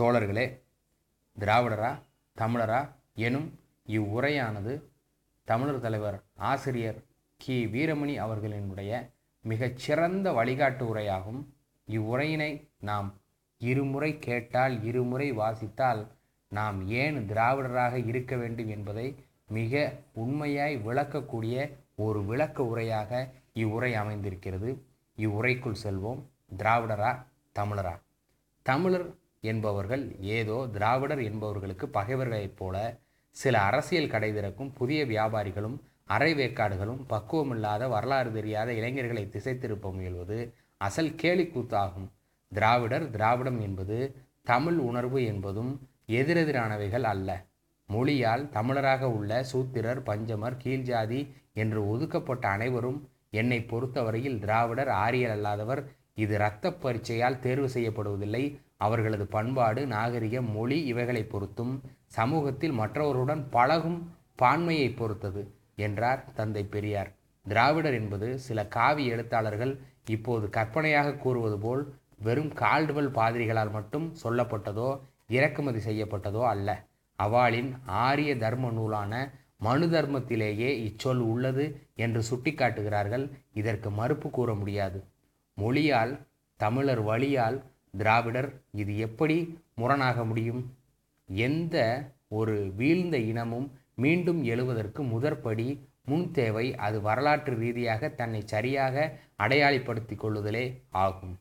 தோழர்களே திராவிடரா தமிழரா எனும் இவ்வுரையானது தமிழர் தலைவர் ஆசிரியர் கி. வீரமணி அவர்களினுடைய மிகச்சிறந்த வழிகாட்டு உரையாகும். இவ்வுரையினை நாம் இருமுறை கேட்டால் இருமுறை வாசித்தால் நாம் ஏன் திராவிடராக இருக்க வேண்டும் என்பதை மிக உண்மையாய் விளக்கக்கூடிய ஒரு விளக்க உரையாக இவ்வுரை அமைந்திருக்கிறது. இவ்வுரைக்குள் செல்வோம். திராவிடரா தமிழரா. தமிழர் என்பவர்கள் ஏதோ திராவிடர் என்பவர்களுக்கு பகைவர்களைப் போல சில அரசியல் கடை திறக்கும் புதிய வியாபாரிகளும் அரை வேக்காடுகளும் பக்குவமில்லாத வரலாறு தெரியாத இளைஞர்களை திசை திருப்ப முயல்வது அசல் கேலிக்கூத்தாகும். திராவிடர் திராவிடம் என்பது தமிழ் உணர்வு என்பதும் எதிரெதிரானவைகள் அல்ல. மொழியால் தமிழராக உள்ள சூத்திரர் பஞ்சமர் கீழ்ஜாதி என்று ஒதுக்கப்பட்ட அனைவரும் என்னை பொறுத்தவரையில் திராவிடர் ஆரியர் அல்லாதவர் இது இரத்த பரீட்சையால் தேர்வு செய்யப்படுவதில்லை. அவர்களது பண்பாடு நாகரிகம் மொழி இவைகளை பொறுத்தும் சமூகத்தில் மற்றவருடன் பழகும் பான்மையை பொறுத்தது என்றார் தந்தை பெரியார். திராவிடர் என்பது சில காவி எழுத்தாளர்கள் இப்போது கற்பனையாக கூறுவது போல் வெறும் கால்டுவல் பாதிரிகளால் மட்டும் சொல்லப்பட்டதோ இறக்குமதி செய்யப்பட்டதோ அல்ல. அவாளின் ஆரிய தர்ம நூலான மனு தர்மத்திலேயே இச்சொல் உள்ளது என்று சுட்டிக்காட்டுகிறார்கள். இதற்கு மறுப்பு கூற முடியாது. மொழியால் தமிழர் வழியால் திராவிடர் இது எப்படி முரணாக முடியும்? எந்த ஒரு வீழ்ந்த இனமும் மீண்டும் எழுவதற்கு முதற்படி முன் தேவை அது வரலாற்று ரீதியாக தன்னை சரியாக அடையாளப்படுத்தி கொள்ளுதலே ஆகும்.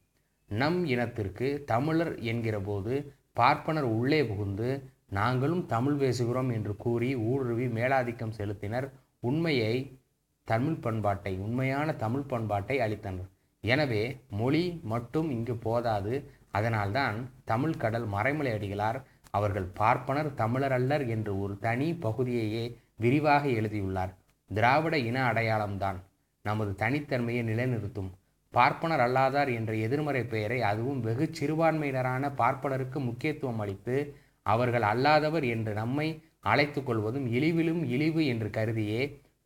நம் இனத்திற்கு தமிழர் என்கிற போது பார்ப்பனர் உள்ளே புகுந்து நாங்களும் தமிழ் பேசுகிறோம் என்று கூறி ஊடுருவி மேலாதிக்கம் செலுத்தினர். உண்மையை தமிழ் பண்பாட்டை உண்மையான தமிழ் பண்பாட்டை அளித்தனர். எனவே மொழி மட்டும் இங்கு போதாது. அதனால்தான் தமிழ் கடல் மறைமலை அடிகளார் அவர்கள் பார்ப்பனர் தமிழர் அல்லர் என்று ஒரு தனி பகுதியையே விரிவாக எழுதியுள்ளார். திராவிட இன அடையாளம்தான். நமது தனித்தன்மையை நிலைநிறுத்தும். பார்ப்பனர் அல்லாதார் என்ற எதிர்மறை பெயரை அதுவும் வெகு சிறுபான்மையினரான பார்ப்பனருக்கு முக்கியத்துவம் அளித்து அவர்கள் அல்லாதவர் என்று நம்மை அழைத்து கொள்வதும் இழிவிலும் இழிவு என்று கருதியே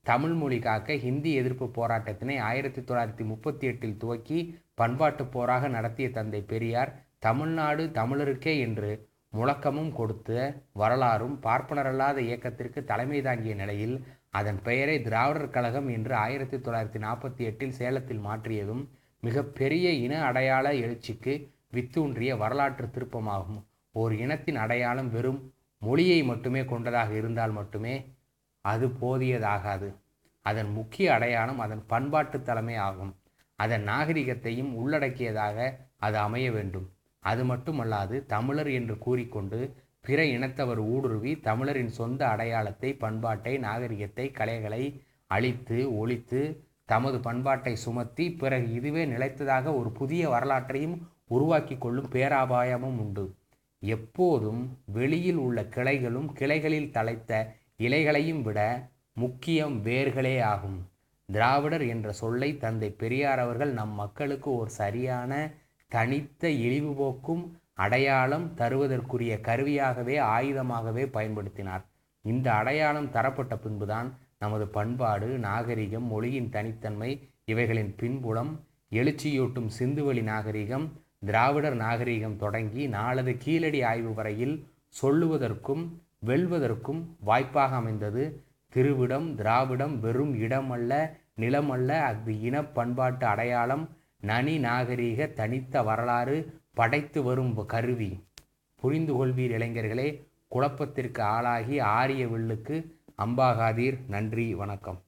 தமிழ் மொழி காக்க ஹிந்தி எதிர்ப்பு போராட்டத்தினை ஆயிரத்தி தொள்ளாயிரத்தி முப்பத்தி எட்டில் துவக்கி பண்பாட்டு போராக நடத்திய தந்தை பெரியார் தமிழ்நாடு தமிழருக்கே என்று முழக்கமும் கொடுத்த வரலாறும் பார்ப்பனரல்லாத இயக்கத்திற்கு தலைமை தாங்கிய நிலையில் அதன் பெயரை திராவிடர் கழகம் என்று ஆயிரத்தி தொள்ளாயிரத்தி நாற்பத்தி எட்டில் சேலத்தில் மாற்றியதும் மிகப்பெரிய இன அடையாள எழுச்சிக்கு வித்தூன்றிய வரலாற்று திருப்பமாகும். ஓர் இனத்தின் அடையாளம் வெறும் மொழியை மட்டுமே கொண்டதாக இருந்தால் மட்டுமே அது போதியதாகாது. அதன் முக்கிய அடையாளம் அதன் பண்பாட்டு தலைமை ஆகும். அதன் நாகரிகத்தையும் உள்ளடக்கியதாக அது அமைய வேண்டும். அது மட்டுமல்லாது தமிழர் என்று கூறிக்கொண்டு பிற இனத்தவர் ஊடுருவி தமிழரின் சொந்த அடையாளத்தை பண்பாட்டை நாகரிகத்தை கலைகளை அழித்து ஒழித்து தமது பண்பாட்டை சுமத்தி பிறகு இதுவே நிலைத்ததாக ஒரு புதிய வரலாற்றையும் உருவாக்கி கொள்ளும் பேராபாயமும் உண்டு. எப்போதும் வெளியில் உள்ள கிளைகளும் கிளைகளில் தலைத்த இலைகளையும் விட முக்கியம் வேர்களே ஆகும். திராவிடர் என்ற சொல்லை தந்தை பெரியார் அவர்கள் நம் மக்களுக்கு ஒரு சரியான தனித்த இழிவுபோக்கும் அடையாளம் தருவதற்குரிய கருவியாகவே ஆயுதமாகவே பயன்படுத்தினார். இந்த அடையாளம் தரப்பட்ட பின்புதான் நமது பண்பாடு நாகரிகம் மொழியின் தனித்தன்மை இவைகளின் பின்புலம் எழுச்சியூட்டும் சிந்துவெளி நாகரிகம் திராவிடர் நாகரிகம் தொடங்கி நாளது கீழடி ஆய்வு வரையில் சொல்லுவதற்கும் வெல்வதற்கும் வாய்ப்பாக அமைந்தது. திருவிடம் திராவிடம் வெறும் இடமல்ல நிலமல்ல. அது இன பண்பாட்டு அடையாளம். நனி நாகரீக தனித்த வரலாறு படைத்து வரும் கருவி. புரிந்து கொள்வீர் இளைஞர்களே குழப்பத்திற்கு ஆளாகி ஆரிய வில்லுக்கு அம்பாகாதீர். நன்றி வணக்கம்.